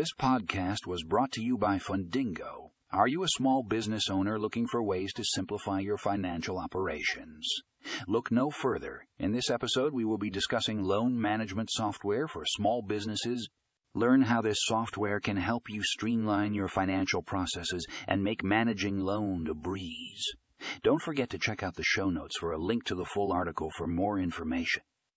This podcast was brought to you by Fundingo. Are you a small business owner looking for ways to simplify your financial operations? Look no further. In this episode, we will be discussing loan management software for small businesses. Learn how this software can help you streamline your financial processes and make managing loan a breeze. Don't forget to check out the show notes for a link to the full article for more information.